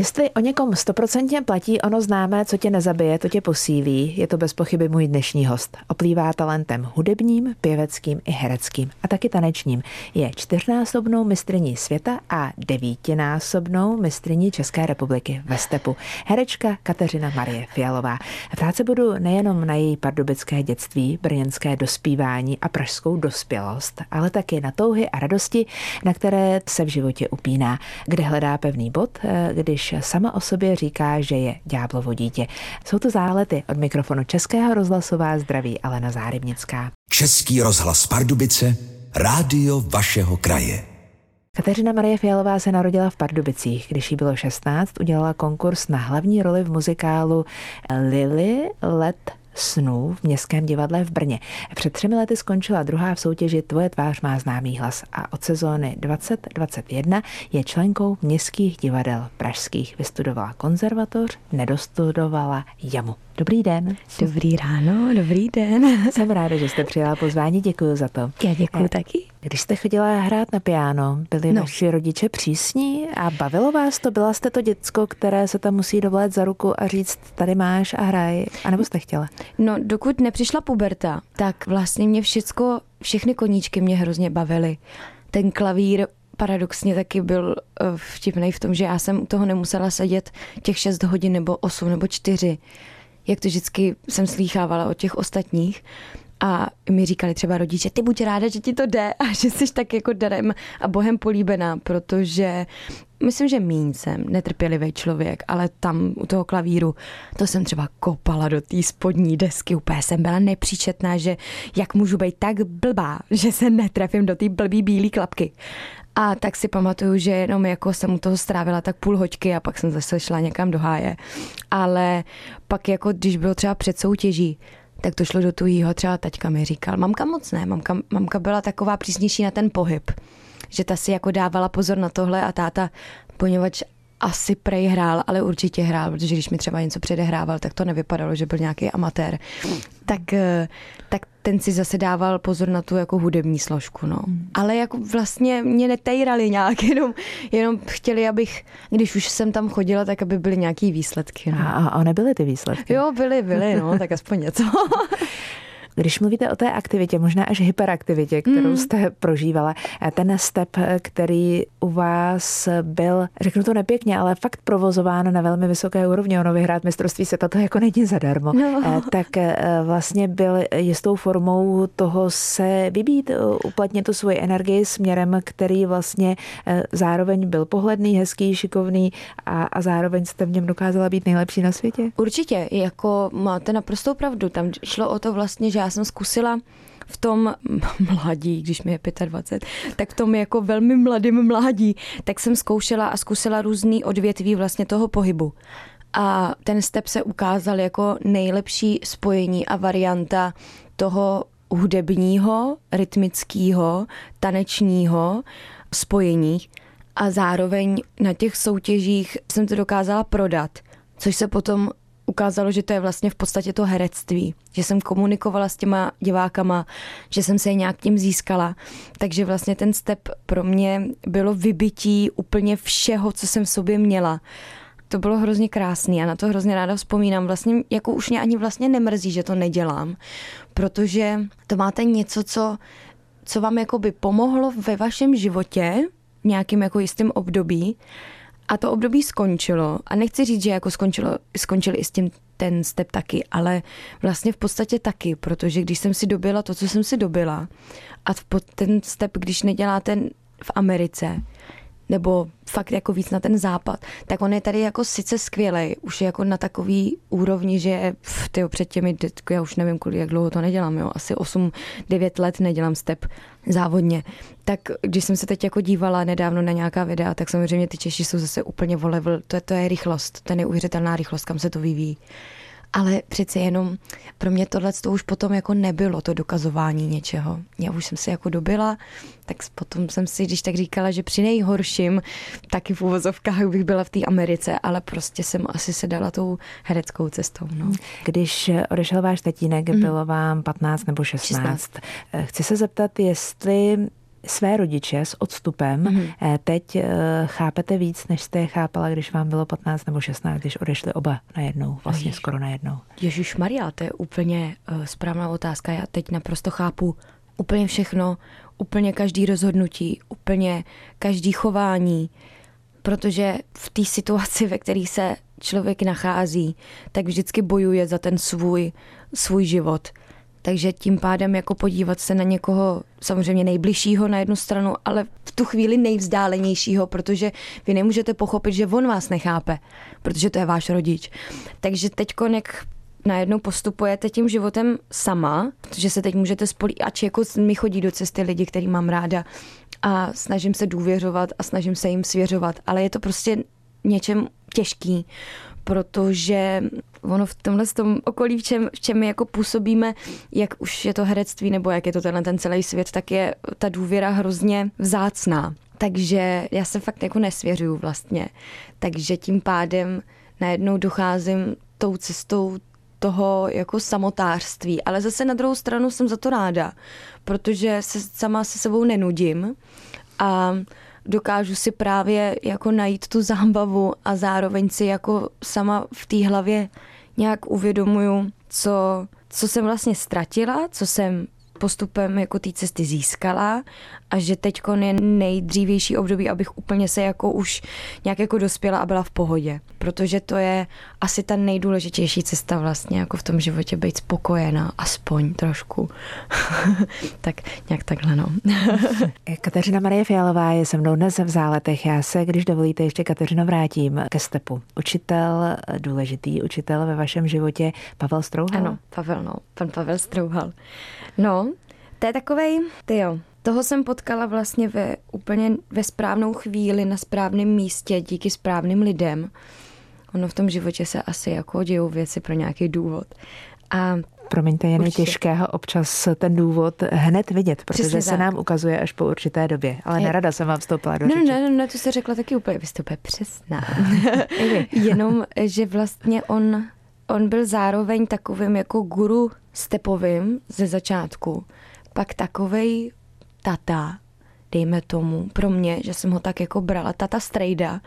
Jestli o někom stoprocentně platí ono známé, co tě nezabije, to tě posílí, je to bez pochyby můj dnešní host. Oplývá talentem hudebním, pěveckým i hereckým a taky tanečním. Je čtyřnásobnou mistriní světa a devítinásobnou mistriní České republiky ve stepu. Herečka Kateřina Marie Fialová. Ptát se budu nejenom na její pardubické dětství, brněnské dospívání a pražskou dospělost, ale taky na touhy a radosti, na které se v životě upíná, kde hledá pevný bod, eh, sama o sobě říká, že je ďáblovo dítě. Jsou to zálety od mikrofonu Českého rozhlasová zdraví Alena Zárybnická. Český rozhlas Pardubice, rádio vašeho kraje. Kateřina Marie Fialová se narodila v Pardubicích. Když jí bylo 16, udělala konkurs na hlavní roli v muzikálu Lily Let snů v Městském divadle v Brně. Před třemi lety skončila druhá v soutěži Tvoje tvář má známý hlas a od sezóny 2021 je členkou Městských divadel pražských. Vystudovala konzervatoř, nedostudovala jamu. Dobrý den. Dobrý ráno, dobrý den. Jsem ráda, že jste přijala pozvání, děkuji za to. Já děkuji eh, taky. Když jste chodila hrát na piano, byli no. vaši rodiče přísní a bavilo vás to? Byla jste to děcko, které se tam musí dovolat za ruku a říct, tady máš a hraj, anebo jste chtěla? No, dokud nepřišla puberta, tak vlastně mě všecko, všechny koníčky mě hrozně bavily. Ten klavír paradoxně taky byl eh, vtipný v tom, že já jsem u toho nemusela sedět těch 6 hodin nebo 8 nebo 4 jak to vždycky jsem slýchávala od těch ostatních. A mi říkali třeba rodiče, ty buď ráda, že ti to jde a že jsi tak jako darem a bohem políbená, protože myslím, že míň jsem netrpělivý člověk, ale tam u toho klavíru, to jsem třeba kopala do té spodní desky, úplně jsem byla nepříčetná, že jak můžu být tak blbá, že se netrefím do té blbý bílé klapky. A tak si pamatuju, že jenom jako jsem u toho strávila tak půl hoďky a pak jsem zase šla někam do háje. Ale pak jako když bylo třeba před soutěží, tak to šlo do tujího, třeba taťka mi říkal, mamka moc ne, mamka, mamka byla taková přísnější na ten pohyb, že ta si jako dávala pozor na tohle a táta, poněvadž asi prej hrál, ale určitě hrál, protože když mi třeba něco předehrával, tak to nevypadalo, že byl nějaký amatér. Tak, eh, tak ten si zase dával pozor na tu jako hudební složku, no. Hmm. Ale jako vlastně mě netejrali nějak, jenom, jenom chtěli, abych, když už jsem tam chodila, tak aby byly nějaký výsledky. No. A, a nebyly ty výsledky? Jo, byly, byly, no, tak aspoň něco. Když mluvíte o té aktivitě, možná až hyperaktivitě, kterou mm. jste prožívala, ten step, který u vás byl, řeknu to nepěkně, ale fakt provozován na velmi vysoké úrovni, ono vyhrát mistrovství světa, to jako není zadarmo, no. Eh, tak eh, vlastně byl jistou formou toho se vybít, uplatnit tu svoji energii směrem, který vlastně eh, zároveň byl pohledný, hezký, šikovný a, a zároveň jste v něm dokázala být nejlepší na světě? Určitě, jako máte naprostou pravdu, tam šlo o to vlastně, že já jsem zkusila v tom mladí, když mi je 25, tak v tom jako velmi mladým mládí, tak jsem zkoušela a zkusila různý odvětví vlastně toho pohybu. A ten step se ukázal jako nejlepší spojení a varianta toho hudebního, rytmického, tanečního spojení. A zároveň na těch soutěžích jsem to dokázala prodat, což se potom ukázalo, že to je vlastně v podstatě to herectví, že jsem komunikovala s těma divákama, že jsem se je nějak tím získala. Takže vlastně ten step pro mě bylo vybití úplně všeho, co jsem v sobě měla. To bylo hrozně krásný a na to hrozně ráda vzpomínám. Vlastně jako už mě ani vlastně nemrzí, že to nedělám, protože to máte něco, co, co vám jako by pomohlo ve vašem životě v nějakým jako jistým období a to období skončilo. A nechci říct, že jako skončilo, skončil i s tím ten step taky, ale vlastně v podstatě taky, protože když jsem si dobila to, co jsem si dobila, a ten step, když neděláte v Americe, nebo fakt jako víc na ten západ, tak on je tady jako sice skvělý, už je jako na takový úrovni, že tyjo, před těmi, já už nevím, kolik, jak dlouho to nedělám, jo, asi 8-9 let nedělám step závodně. Tak když jsem se teď jako dívala nedávno na nějaká videa, tak samozřejmě ty Češi jsou zase úplně o level, to je, to je rychlost, to je neuvěřitelná rychlost, kam se to vyvíjí ale přece jenom pro mě tohle to už potom jako nebylo to dokazování něčeho. Já už jsem si jako dobila, tak potom jsem si, když tak říkala, že při nejhorším, taky v úvozovkách bych byla v té Americe, ale prostě jsem asi se dala tou hereckou cestou. No. Když odešel váš tatínek, mm. bylo vám 15 nebo 16. 16. Chci se zeptat, jestli své rodiče s odstupem mm-hmm. teď eh, chápete víc, než jste je chápala, když vám bylo 15 nebo 16, když odešli oba najednou, vlastně Ježiš. skoro najednou. Ježíš Maria, to je úplně uh, správná otázka. Já teď naprosto chápu úplně všechno, úplně každý rozhodnutí, úplně každý chování, protože v té situaci, ve které se člověk nachází, tak vždycky bojuje za ten svůj, svůj život. Takže tím pádem jako podívat se na někoho samozřejmě nejbližšího na jednu stranu, ale v tu chvíli nejvzdálenějšího, protože vy nemůžete pochopit, že on vás nechápe, protože to je váš rodič. Takže teď jak najednou postupujete tím životem sama, protože se teď můžete spolí, ač jako mi chodí do cesty lidi, který mám ráda a snažím se důvěřovat a snažím se jim svěřovat, ale je to prostě něčem těžký, protože ono v tomhle tom okolí, v čem, v čem my jako působíme, jak už je to herectví nebo jak je to tenhle ten celý svět, tak je ta důvěra hrozně vzácná. Takže já se fakt jako nesvěřuju vlastně. Takže tím pádem najednou docházím tou cestou toho jako samotářství. Ale zase na druhou stranu jsem za to ráda, protože se sama se sebou nenudím a dokážu si právě jako najít tu zábavu a zároveň si jako sama v té hlavě nějak uvědomuju, co, co jsem vlastně ztratila, co jsem postupem jako té cesty získala a že teď je nejdřívější období, abych úplně se jako už nějak jako dospěla a byla v pohodě. Protože to je asi ta nejdůležitější cesta vlastně jako v tom životě být spokojená, aspoň trošku. tak nějak takhle no. Kateřina Marie Fialová je se mnou dnes v záletech. Já se, když dovolíte, ještě Kateřino vrátím ke stepu. Učitel, důležitý učitel ve vašem životě, Pavel Strouhal? Ano, Pavel, no, pan Pavel Strouhal. No, to je takovej, ty jo, toho jsem potkala vlastně ve úplně ve správnou chvíli, na správném místě, díky správným lidem. Ono v tom životě se asi jako dějou věci pro nějaký důvod. A Promiňte, je těžkého občas ten důvod hned vidět, protože Přesně se tak. nám ukazuje až po určité době. Ale je... nerada jsem vám vstoupila do no, řeči. Ne, ne, ne, to se řekla taky úplně, vy jste úplně přesná. Jenom, že vlastně on, on byl zároveň takovým jako guru stepovým ze začátku. Pak takovej tata, dejme tomu, pro mě, že jsem ho tak jako brala, tata strejda,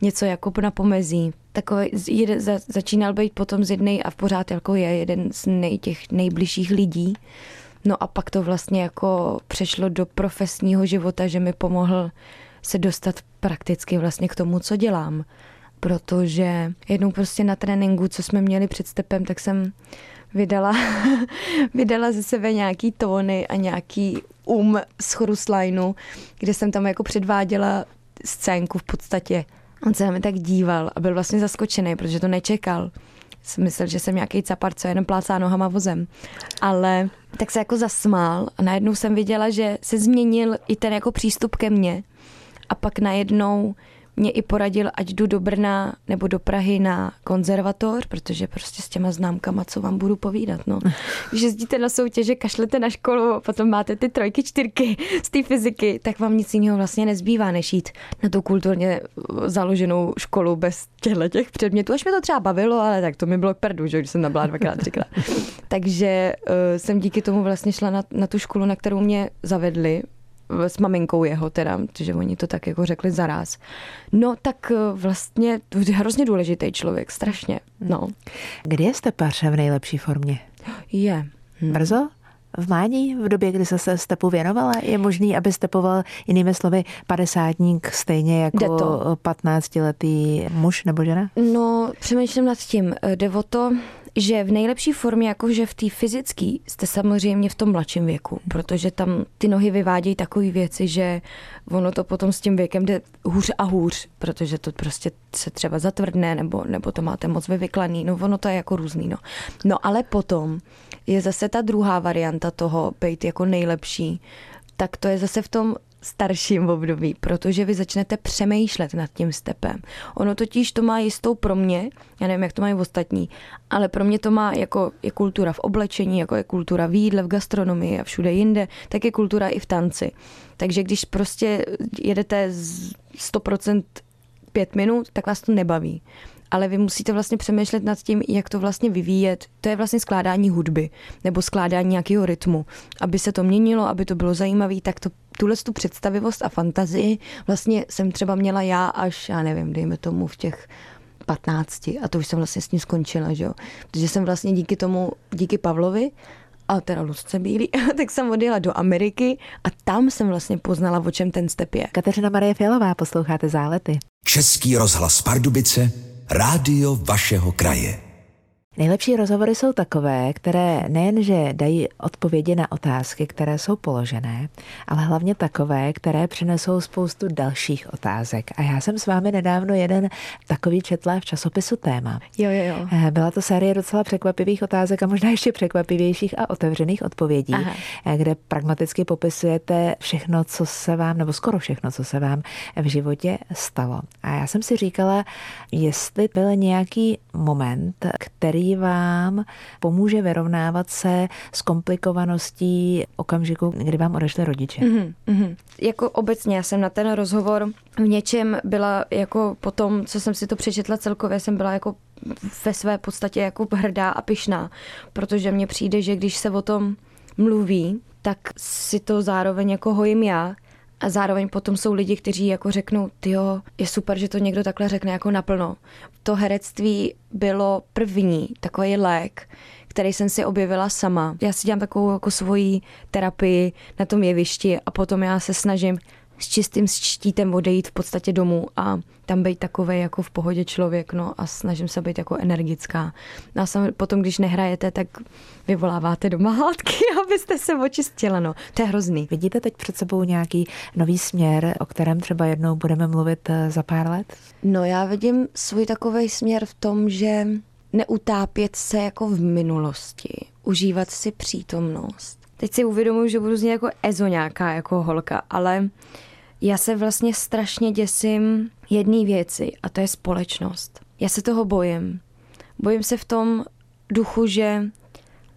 něco jako na pomezí. Takový, jeden, za, začínal být potom z jednej a v pořád jako je jeden z nej, těch nejbližších lidí. No a pak to vlastně jako přešlo do profesního života, že mi pomohl se dostat prakticky vlastně k tomu, co dělám. Protože jednou prostě na tréninku, co jsme měli před stepem, tak jsem vydala, vydala ze sebe nějaký tóny a nějaký um z choruslineu, kde jsem tam jako předváděla scénku v podstatě. On se na mě tak díval a byl vlastně zaskočený, protože to nečekal. Jsem myslel, že jsem nějaký capar, co jenom plácá nohama vozem. Ale tak se jako zasmál a najednou jsem viděla, že se změnil i ten jako přístup ke mně. A pak najednou mě i poradil, ať jdu do Brna nebo do Prahy na konzervatoř, protože prostě s těma známkama, co vám budu povídat. No. Když jezdíte na soutěže, kašlete na školu, potom máte ty trojky, čtyřky z té fyziky, tak vám nic jiného vlastně nezbývá, než jít na tu kulturně založenou školu bez těchto těch předmětů. Až mě to třeba bavilo, ale tak to mi bylo k perdu, že když jsem byla dvakrát, třikrát. Takže uh, jsem díky tomu vlastně šla na, na tu školu, na kterou mě zavedli s maminkou jeho teda, protože oni to tak jako řekli zaraz. No tak eh, vlastně to je hrozně důležitý člověk, strašně. No. Kdy je Stepař v nejlepší formě? Je. Hm. Brzo? v mládí, v době, kdy se se stepu věnovala? Je možný, aby stepoval jinými slovy padesátník stejně jako 15-letý muž nebo žena? No, přemýšlím nad tím. Jde o to, že v nejlepší formě, jakože v té fyzické, jste samozřejmě v tom mladším věku, protože tam ty nohy vyvádějí takové věci, že ono to potom s tím věkem jde hůř a hůř, protože to prostě se třeba zatvrdne, nebo, nebo to máte moc vyvyklaný, no ono to je jako různý, no. No ale potom je zase ta druhá varianta toho být jako nejlepší, tak to je zase v tom starším období, protože vy začnete přemýšlet nad tím stepem. Ono totiž to má jistou pro mě, já nevím, jak to mají ostatní, ale pro mě to má jako je kultura v oblečení, jako je kultura v jídle, v gastronomii a všude jinde, tak je kultura i v tanci. Takže když prostě jedete z 100% pět minut, tak vás to nebaví ale vy musíte vlastně přemýšlet nad tím, jak to vlastně vyvíjet. To je vlastně skládání hudby nebo skládání nějakého rytmu. Aby se to měnilo, aby to bylo zajímavé, tak to tuhle tu představivost a fantazii vlastně jsem třeba měla já až, já nevím, dejme tomu v těch 15 a to už jsem vlastně s ním skončila, že jo. Protože jsem vlastně díky tomu, díky Pavlovi a teda Lusce Bílý, tak jsem odjela do Ameriky a tam jsem vlastně poznala, o čem ten step je. Kateřina Marie Fialová, posloucháte Zálety. Český rozhlas Pardubice, rádio vašeho kraje. Nejlepší rozhovory jsou takové, které nejenže dají odpovědi na otázky, které jsou položené, ale hlavně takové, které přinesou spoustu dalších otázek. A já jsem s vámi nedávno jeden takový četla v časopisu Téma. Jo, jo, jo. Eh, byla to série docela překvapivých otázek a možná ještě překvapivějších a otevřených odpovědí, Aha. Eh, kde pragmaticky popisujete všechno, co se vám, nebo skoro všechno, co se vám v životě stalo. A já jsem si říkala, jestli byl nějaký moment, který vám pomůže vyrovnávat se s komplikovaností okamžiku, kdy vám odešli rodiče. Mm-hmm, mm-hmm. Jako obecně já jsem na ten rozhovor v něčem byla jako po tom, co jsem si to přečetla celkově, jsem byla jako ve své podstatě jako hrdá a pyšná, protože mně přijde, že když se o tom mluví, tak si to zároveň jako hojím já, a zároveň potom jsou lidi, kteří jako řeknou, jo, je super, že to někdo takhle řekne jako naplno. To herectví bylo první takový lék, který jsem si objevila sama. Já si dělám takovou jako svoji terapii na tom jevišti a potom já se snažím s čistým štítem odejít v podstatě domů a tam být takový jako v pohodě člověk, no a snažím se být jako energická. No a sam, potom, když nehrajete, tak vyvoláváte doma hádky, abyste se očistila, no. To je hrozný. Vidíte teď před sebou nějaký nový směr, o kterém třeba jednou budeme mluvit eh, za pár let? No já vidím svůj takový směr v tom, že neutápět se jako v minulosti, užívat si přítomnost. Teď si uvědomuji, že budu z něj jako ezo nějaká jako holka, ale já se vlastně strašně děsím jedné věci a to je společnost. Já se toho bojím. Bojím se v tom duchu, že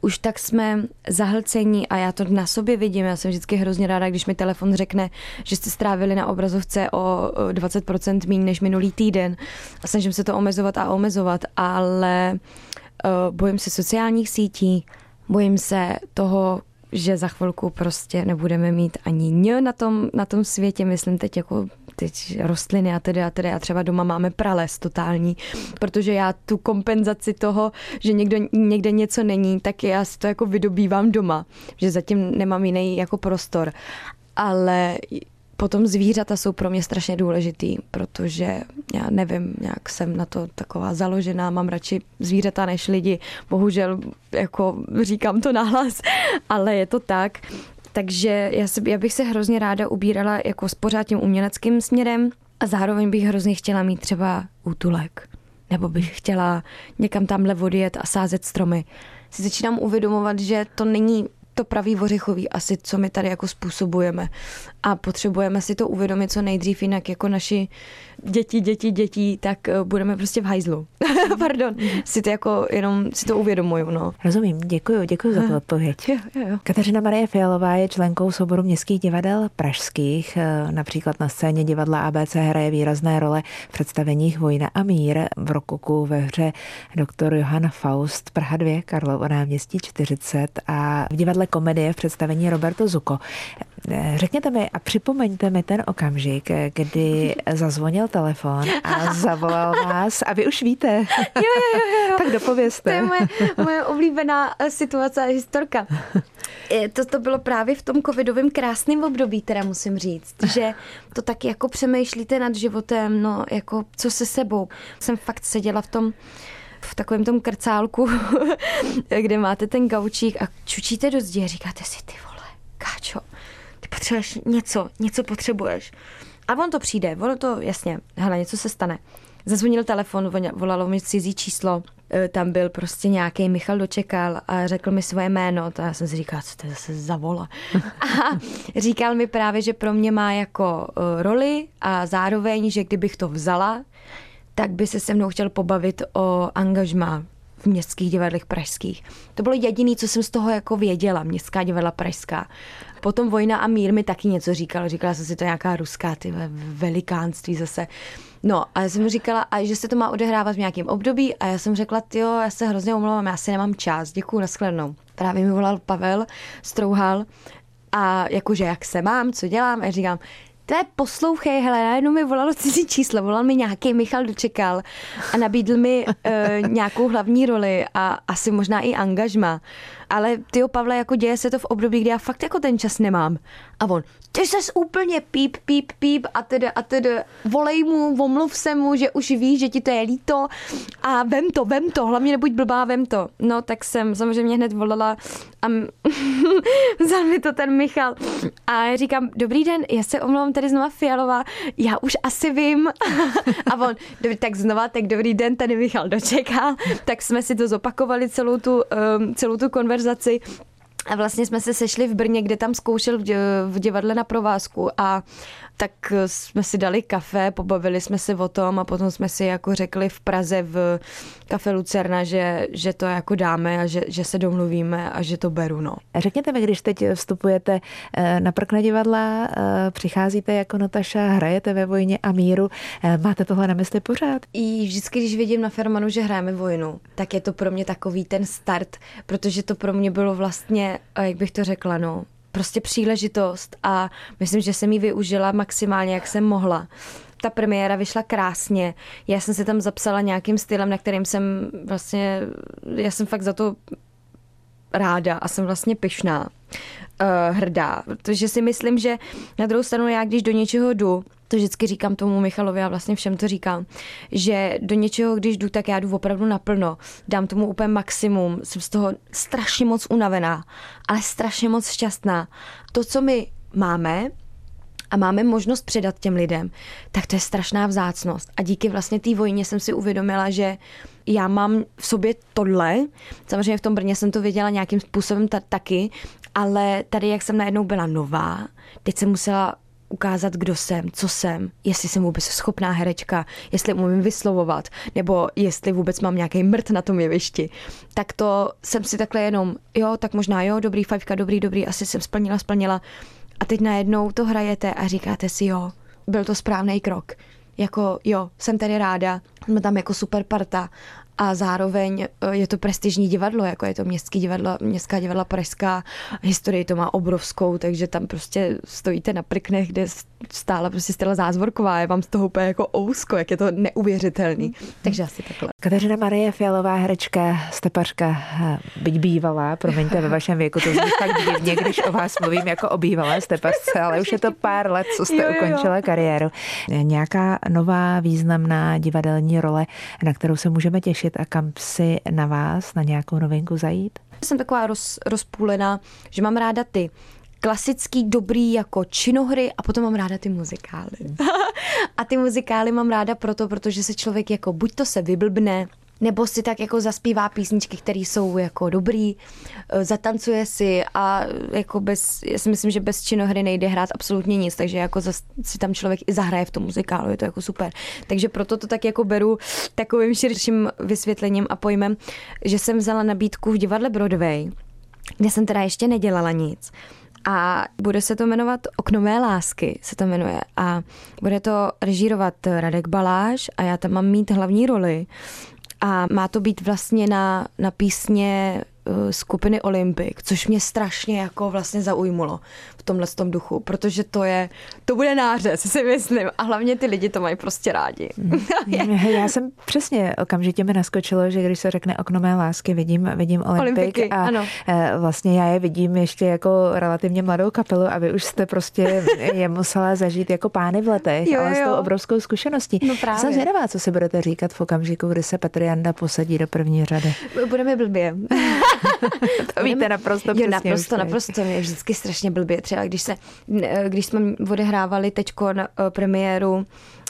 už tak jsme zahlcení a já to na sobě vidím. Já jsem vždycky hrozně ráda, když mi telefon řekne, že jste strávili na obrazovce o 20% méně než minulý týden a snažím se to omezovat a omezovat, ale uh, bojím se sociálních sítí, bojím se toho, že za chvilku prostě nebudeme mít ani ň na tom, na tom světě, myslím teď jako teď rostliny a tedy a tedy a třeba doma máme prales totální, protože já tu kompenzaci toho, že někdo, někde něco není, tak já si to jako vydobývám doma, že zatím nemám jiný jako prostor. Ale Potom zvířata jsou pro mě strašně důležitý, protože já nevím, nějak jsem na to taková založená, mám radši zvířata než lidi. Bohužel, jako říkám to nahlas, ale je to tak. Takže já, se, já bych se hrozně ráda ubírala jako s pořád tím uměleckým směrem a zároveň bych hrozně chtěla mít třeba útulek. Nebo bych chtěla někam tamhle odjet a sázet stromy. Si začínám uvědomovat, že to není to pravý ořechový asi, co my tady jako způsobujeme. A potřebujeme si to uvědomit co nejdřív, jinak jako naši děti, děti, děti, tak eh, budeme prostě v hajzlu. Pardon, si to jako jenom si to uvědomuju, no. Rozumím, děkuji, děkuji za tu odpověď. Jo, jo, jo. Kateřina Marie Fialová je členkou souboru městských divadel pražských. Eh, například na scéně divadla ABC hraje výrazné role v představeních Vojna a mír v Rokoku ve hře doktor Johann Faust Praha 2, Karlovo náměstí 40 a v divadle komedie v představení Roberto Zuko. Eh, řekněte mi a připomeňte mi ten okamžik, kdy zazvonil telefon a zavolal vás a vy už víte. Jo, jo, jo. jo. tak dopovězte. To je moje, moje oblíbená eh, situace a historka. To, to bylo právě v tom covidovém krásném období, teda musím říct, že to taky jako přemýšlíte nad životem, no jako co se sebou. Jsem fakt seděla v tom v takovém tom krcálku, kde máte ten gaučík a čučíte do zdi a říkáte si, ty vole, káčo, ty potřebuješ něco, něco potřebuješ. A on to přijde, ono to, jasně, hele, něco se stane. Zazvonil telefon, volalo mi cizí číslo, e, tam byl prostě nějaký Michal dočekal a řekl mi svoje jméno. A já jsem si říkala, co to je zase za vola. A říkal mi právě, že pro mě má jako e, roli a zároveň, že kdybych to vzala, tak by se se mnou chtěl pobavit o angažmá v městských divadlech pražských. To bylo jediné, co jsem z toho jako věděla, městská divadla pražská. Potom Vojna a mír mi taky něco říkal. Říkala jsem si to nějaká ruská ty velikánství zase. No a já jsem říkala, a že se to má odehrávat v nějakém období a já jsem řekla, jo, já se hrozně omlouvám, já si nemám čas, děkuji, nashledanou. Právě mi volal Pavel, strouhal, A jakože jak se mám, co dělám? A já říkám, to je poslouchej, hele, najednou mi volalo cizí číslo, volal mi nějaký Michal Dočekal a nabídl mi uh, nějakou hlavní roli a asi možná i angažma. Ale ty Pavle, jako děje se to v období, kdy já fakt jako ten čas nemám. A on, ty ses úplně píp, píp, píp a tedy a tedy volej mu, omluv se mu, že už víš, že ti to je líto a vem to, vem to, hlavně nebuď blbá, vem to. No tak jsem samozřejmě hned volala a vzal mi to ten Michal a já říkám, dobrý den, já se omlouvám tady znova Fialová, já už asi vím. a on, dobrý, tak znova, tak dobrý den, tady Michal dočekal. Tak jsme si to zopakovali celou tu, um, celou tu konverzaci a vlastně jsme se sešli v Brně, kde tam zkoušel v divadle na provázku. A tak jsme si dali kafe, pobavili jsme se o tom a potom jsme si jako řekli v Praze v kafe Lucerna, že, že to jako dáme a že, že se domluvíme a že to beru. No. Řekněte mi, když teď vstupujete eh, na prkna divadla, eh, přicházíte jako Nataša, hrajete ve vojně a míru, eh, máte tohle na mysli pořád? I vždycky, když vidím na Fermanu, že hrajeme vojnu, tak je to pro mě takový ten start, protože to pro mě bylo vlastně, jak bych to řekla, no, prostě příležitost a myslím, že jsem ji využila maximálně, jak jsem mohla. Ta premiéra vyšla krásně. Já jsem se tam zapsala nějakým stylem, na kterým jsem vlastně, já jsem fakt za to ráda a jsem vlastně pyšná, uh, hrdá, protože si myslím, že na druhou stranu já, když do něčeho jdu, to vždycky říkám tomu Michalovi a vlastně všem to říkám, že do něčeho, když jdu, tak já jdu opravdu naplno. Dám tomu úplně maximum, jsem z toho strašně moc unavená, ale strašně moc šťastná. To, co my máme, a máme možnost předat těm lidem, tak to je strašná vzácnost. A díky vlastně té vojně jsem si uvědomila, že já mám v sobě tohle. Samozřejmě v tom Brně jsem to věděla nějakým způsobem ta- taky, ale tady, jak jsem najednou byla nová, teď jsem musela ukázat, kdo jsem, co jsem, jestli jsem vůbec schopná herečka, jestli umím vyslovovat, nebo jestli vůbec mám nějaký mrt na tom jevišti. Tak to jsem si takhle jenom, jo, tak možná jo, dobrý fajfka, dobrý, dobrý, asi jsem splnila, splnila. A teď najednou to hrajete a říkáte si, jo, byl to správný krok. Jako jo, jsem tady ráda, jsme tam jako super parta a zároveň eh, je to prestižní divadlo, jako je to městský divadlo, městská divadla Pražská, historii to má obrovskou, takže tam prostě stojíte na prknech, kde stála prostě Stella Zázvorková, je vám z toho úplně jako ousko, jak je to neuvěřitelný. Takže asi takhle. Kateřina Marie Fialová, herečka, stepařka, eh, byť bývalá, promiňte, ve vašem věku to zní tak divně, když o vás mluvím jako o bývalé stepařce, ale už je to pár let, co jste jo, jo, ukončila kariéru. Nějaká nová významná divadelní role, na kterou se můžeme těšit a kam si na vás, na nějakou novinku zajít? Jsem taková roz, rozpůlená, že mám ráda ty klasický, dobrý jako činohry a potom mám ráda ty muzikály. a ty muzikály mám ráda proto, protože se člověk jako buď to se vyblbne, nebo si tak jako zaspívá písničky, které jsou jako dobrý, eh, zatancuje si a jako bez, já si myslím, že bez činohry nejde hrát absolutně nic, takže jako si tam člověk i zahraje v tom muzikálu, je to jako super. Takže proto to tak jako beru takovým širším vysvětlením a pojmem, že jsem vzala nabídku v divadle Broadway, kde jsem teda ještě nedělala nic. A bude se to jmenovat Okno mé lásky, se to jmenuje. A bude to režírovat Radek Baláš a já tam mám mít hlavní roli a má to být vlastně na, na písně skupiny Olympic, což mě strašně jako vlastně zaujmulo v tomhle tom duchu, protože to je, to bude nářez, si myslím, a hlavně ty lidi to mají prostě rádi. Mhm. já jsem přesně okamžitě mi naskočilo, že když se řekne okno mé lásky, vidím, vidím Olympic Olympiky, a ano. Eh, vlastně já je vidím ještě jako relativně mladou kapelu a vy už jste prostě je musela zažít jako pány v letech, jo, ale jo. s tou obrovskou zkušeností. No právě. Jsem zvědavá, co si budete říkat v okamžiku, kdy se Petr Janda posadí do první řady. Budeme blbě. to víte naprosto přesně. Jo, naprosto, naprosto. Mě vždycky strašně blbě. Třeba když, se, když jsme odehrávali teďko na eh, premiéru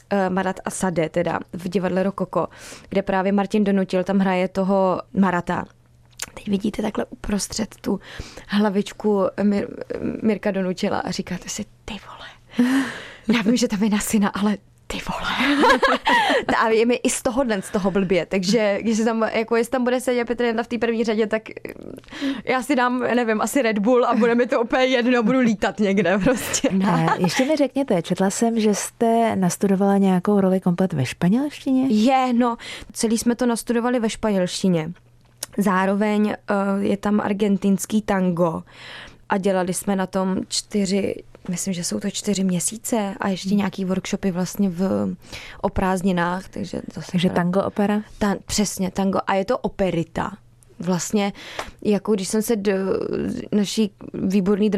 eh, Marat a Sade, teda v divadle Rokoko, kde právě Martin Donutil tam hraje toho Marata. Teď vidíte takhle uprostřed tu hlavičku Mir, Mirka Donutila a říkáte si, ty vole, já vím, že tam je na syna, ale ty vole. a je mi i z toho den z toho blbě, takže když se tam, jako jestli tam bude sedět Petr Jenda v té první řadě, tak já si dám, nevím, asi Red Bull a bude mi to úplně jedno, budu lítat někde prostě. Ne, ještě mi řekněte, četla jsem, že jste nastudovala nějakou roli komplet ve španělštině? Je, no, celý jsme to nastudovali ve španělštině. Zároveň uh, je tam argentinský tango a dělali jsme na tom čtyři, myslím, že jsou to čtyři měsíce a ještě hmm. nějaký workshopy vlastně v, o prázdninách. Takže, zase takže tango opera? Ta, přesně, tango. A je to operita vlastně, jako když jsem se do naší výborný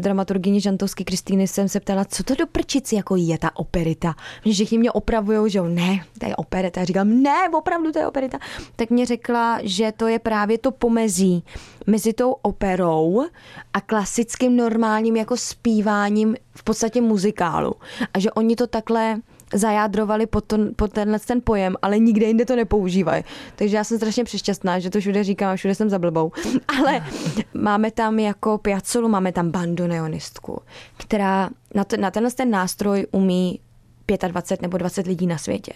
dramaturgyni Žantovský Kristýny jsem se ptala, co to do prčici jako je ta operita. Že všichni mě opravují, že ne, to je operita. Já říkám, ne, opravdu to je operita. Tak mě řekla, že to je právě to pomezí mezi tou operou a klasickým normálním jako zpíváním v podstatě muzikálu. A že oni to takhle zajádrovali pod, to, pod tenhle ten pojem, ale nikde jinde to nepoužívají. Takže já jsem strašně přešťastná, že to všude říkám a všude jsem za blbou. Ale máme tam jako piacolu, máme tam bandoneonistku, která na, to, na tenhle ten nástroj umí 25 nebo 20 lidí na světě.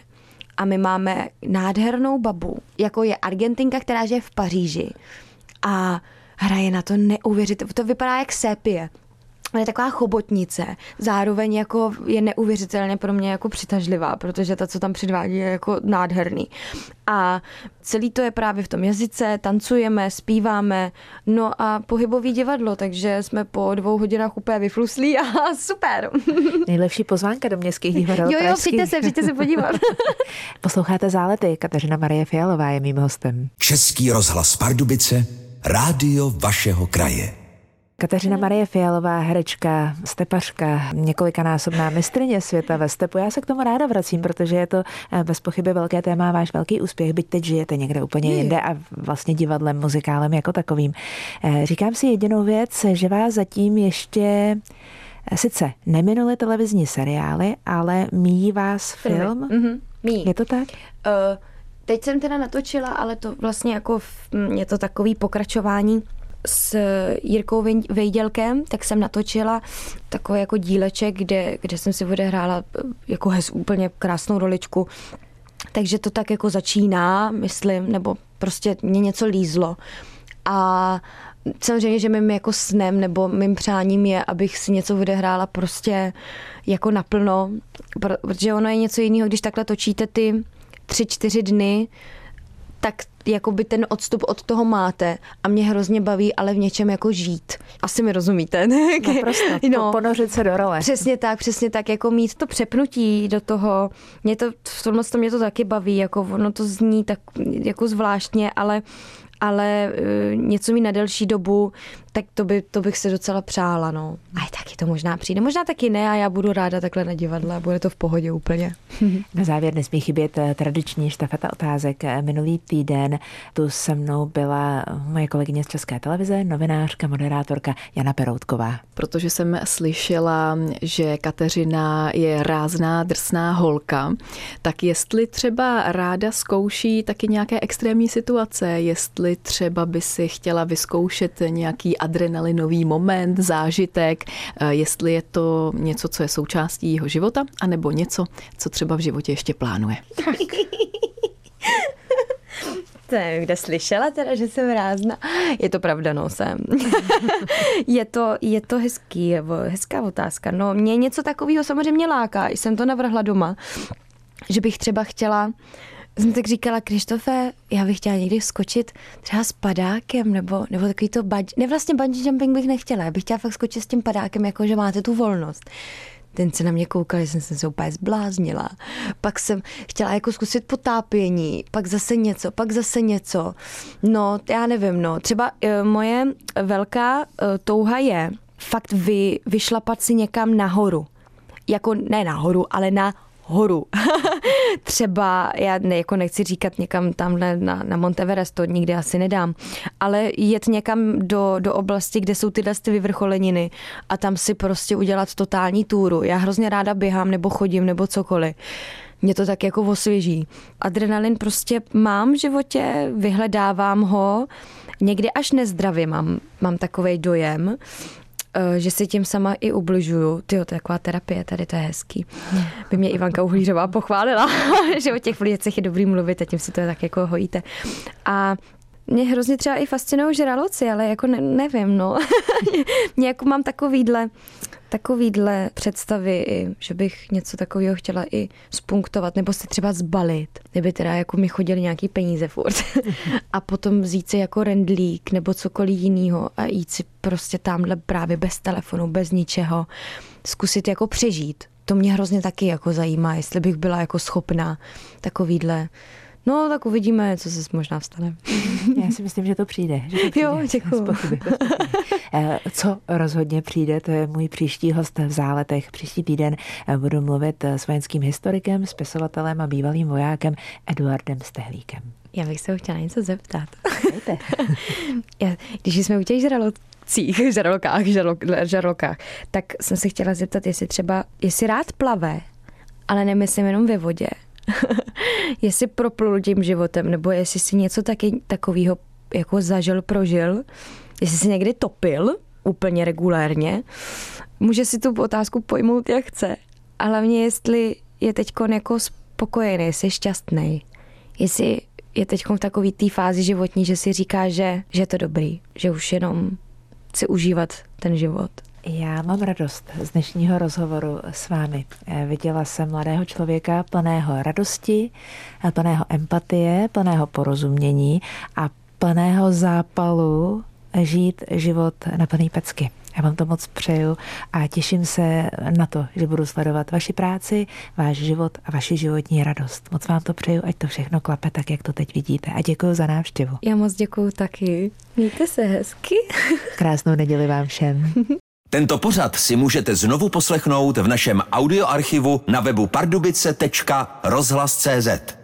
A my máme nádhernou babu, jako je Argentinka, která žije v Paříži. A hraje na to neuvěřitelně. To vypadá jak sépie je taková chobotnice, zároveň jako je neuvěřitelně pro mě jako přitažlivá, protože ta, co tam předvádí, je jako nádherný. A celý to je právě v tom jazyce, tancujeme, zpíváme, no a pohybový divadlo, takže jsme po dvou hodinách úplně vyfluslí a super. Nejlepší pozvánka do městských divadel. Jo, jo, přijďte se, přijďte se podívat. Posloucháte Zálety, Kateřina Marie Fialová je mým hostem. Český rozhlas Pardubice, rádio vašeho kraje. Kateřina Marie Fialová, herečka, stepařka, několikanásobná mistrně světa ve stepu. Já se k tomu ráda vracím, protože je to eh, bez pochyby velké téma, váš velký úspěch, byť teď žijete někde úplně jinde a vlastně divadlem, muzikálem jako takovým. Eh, říkám si jedinou věc, že vás zatím ještě eh, sice neminuli televizní seriály, ale míjí vás film. Mm-hmm. Míjí. Je to tak? Uh, teď jsem teda natočila, ale to vlastně jako je to takový pokračování s Jirkou Vejdělkem, tak jsem natočila takový jako díleček, kde, kde jsem si odehrála jako hez úplně krásnou roličku. Takže to tak jako začíná, myslím, nebo prostě mě něco lízlo. A samozřejmě, že mým jako snem nebo mým přáním je, abych si něco odehrála prostě jako naplno, protože ono je něco jiného, když takhle točíte ty tři, čtyři dny, tak jakoby ten odstup od toho máte a mě hrozně baví, ale v něčem jako žít. Asi mi rozumíte. Naprosto, no, ponořit se do role. Přesně tak, přesně tak, jako mít to přepnutí do toho. Mě to, v tomhle to mě to taky baví, jako ono to zní tak jako zvláštně, ale ale uh, něco mi na delší dobu, tak to, by, to bych se docela přála, no. A taky to možná přijde, možná taky ne a já budu ráda takhle na divadle a bude to v pohodě úplně. Na závěr nesmí chybět eh, tradiční štafeta otázek. Eh, minulý týden tu se mnou byla moje kolegyně z České televize, novinářka, moderátorka Jana Peroutková. Protože jsem slyšela, že Kateřina je rázná, drsná holka, tak jestli třeba ráda zkouší taky nějaké extrémní situace, jestli třeba by si chtěla vyzkoušet nějaký adrenalinový moment, zážitek, eh, jestli je to něco, co je součástí jeho života, anebo něco, co třeba v životě ještě plánuje. kde slyšela teda, že jsem rázna. Je to pravda, no jsem. je, to, je to hezký, hezká otázka. No mě něco takového samozřejmě láká. Jsem to navrhla doma, že bych třeba chtěla jsem tak říkala, Krištofe, já bych chtěla někdy skočit třeba s padákem, nebo, nebo takový to bungee, ne vlastně bungee jumping bych nechtěla, já bych chtěla fakt skočit s tím padákem, jako že máte tu volnost. Ten se na mě koukal, že jsem se úplně zbláznila. Pak jsem chtěla jako zkusit potápění, pak zase něco, pak zase něco. No, já nevím, no. Třeba uh, moje velká uh, touha je fakt vy, vyšlapat si někam nahoru. Jako ne nahoru, ale na horu. Třeba, já ne, jako nechci říkat někam tamhle na, na Monteverest, to nikdy asi nedám, ale jet někam do, do oblasti, kde jsou tyhle ty vyvrcholeniny a tam si prostě udělat totální túru. Já hrozně ráda běhám nebo chodím nebo cokoliv mě to tak jako osvěží. Adrenalin prostě mám v životě, vyhledávám ho, někdy až nezdravě mám, mám takový dojem, že si tím sama i ubližuju. Ty to je taková terapie, tady to je hezký. By mě Ivanka Uhlířová pochválila, že o těch věcech je dobrý mluvit a tím si to tak jako hojíte. A mě hrozně třeba i fascinují žraloci, ale jako ne, nevím, no. mě jako mám takovýhle takovýhle představy, že bych něco takového chtěla i spunktovat, nebo si třeba zbalit, kdyby teda jako mi chodili nějaký peníze furt a potom vzít si jako rendlík nebo cokoliv jiného a jít si prostě tamhle právě bez telefonu, bez ničeho, zkusit jako přežít. To mě hrozně taky jako zajímá, jestli bych byla jako schopná takovýhle No, tak uvidíme, co se možná vstane. Já si myslím, že to přijde. Že to přijde. Jo, děkuji. Eh, co rozhodně přijde, to je můj příští host v záletech. Příští týden eh, budu mluvit s vojenským historikem, spisovatelem a bývalým vojákem Eduardem Stehlíkem. Já bych se ho chtěla něco zeptat. Já, když jsme u těch žralocích, žralokách, žralokách, tak jsem se chtěla zeptat, jestli třeba, jestli rád plave, ale nemyslím jenom ve vodě, jestli proplul tím životem, nebo jestli si něco taky takového jako zažil, prožil, jestli si někdy topil úplně regulérně, může si tu otázku pojmout, jak chce. A hlavně, jestli je teď jako spokojený, jestli je šťastný, jestli je teď v takové té fázi životní, že si říká, že, že je to dobrý, že už jenom chci užívat ten život. Já mám radost z dnešního rozhovoru s vámi. Eh, viděla jsem mladého člověka plného radosti, eh, plného empatie, plného porozumění a plného zápalu žít život na plný pecky. Já vám to moc přeju a těším se na to, že budu sledovat vaši práci, váš život a vaši životní radost. Moc vám to přeju, ať to všechno klape tak, jak to teď vidíte. A děkuji za návštěvu. Já moc děkuji taky. Mějte se hezky. Krásnou neděli vám všem. Tento pořad si můžete znovu poslechnout v našem audioarchivu na webu pardubice.rozhlas.cz.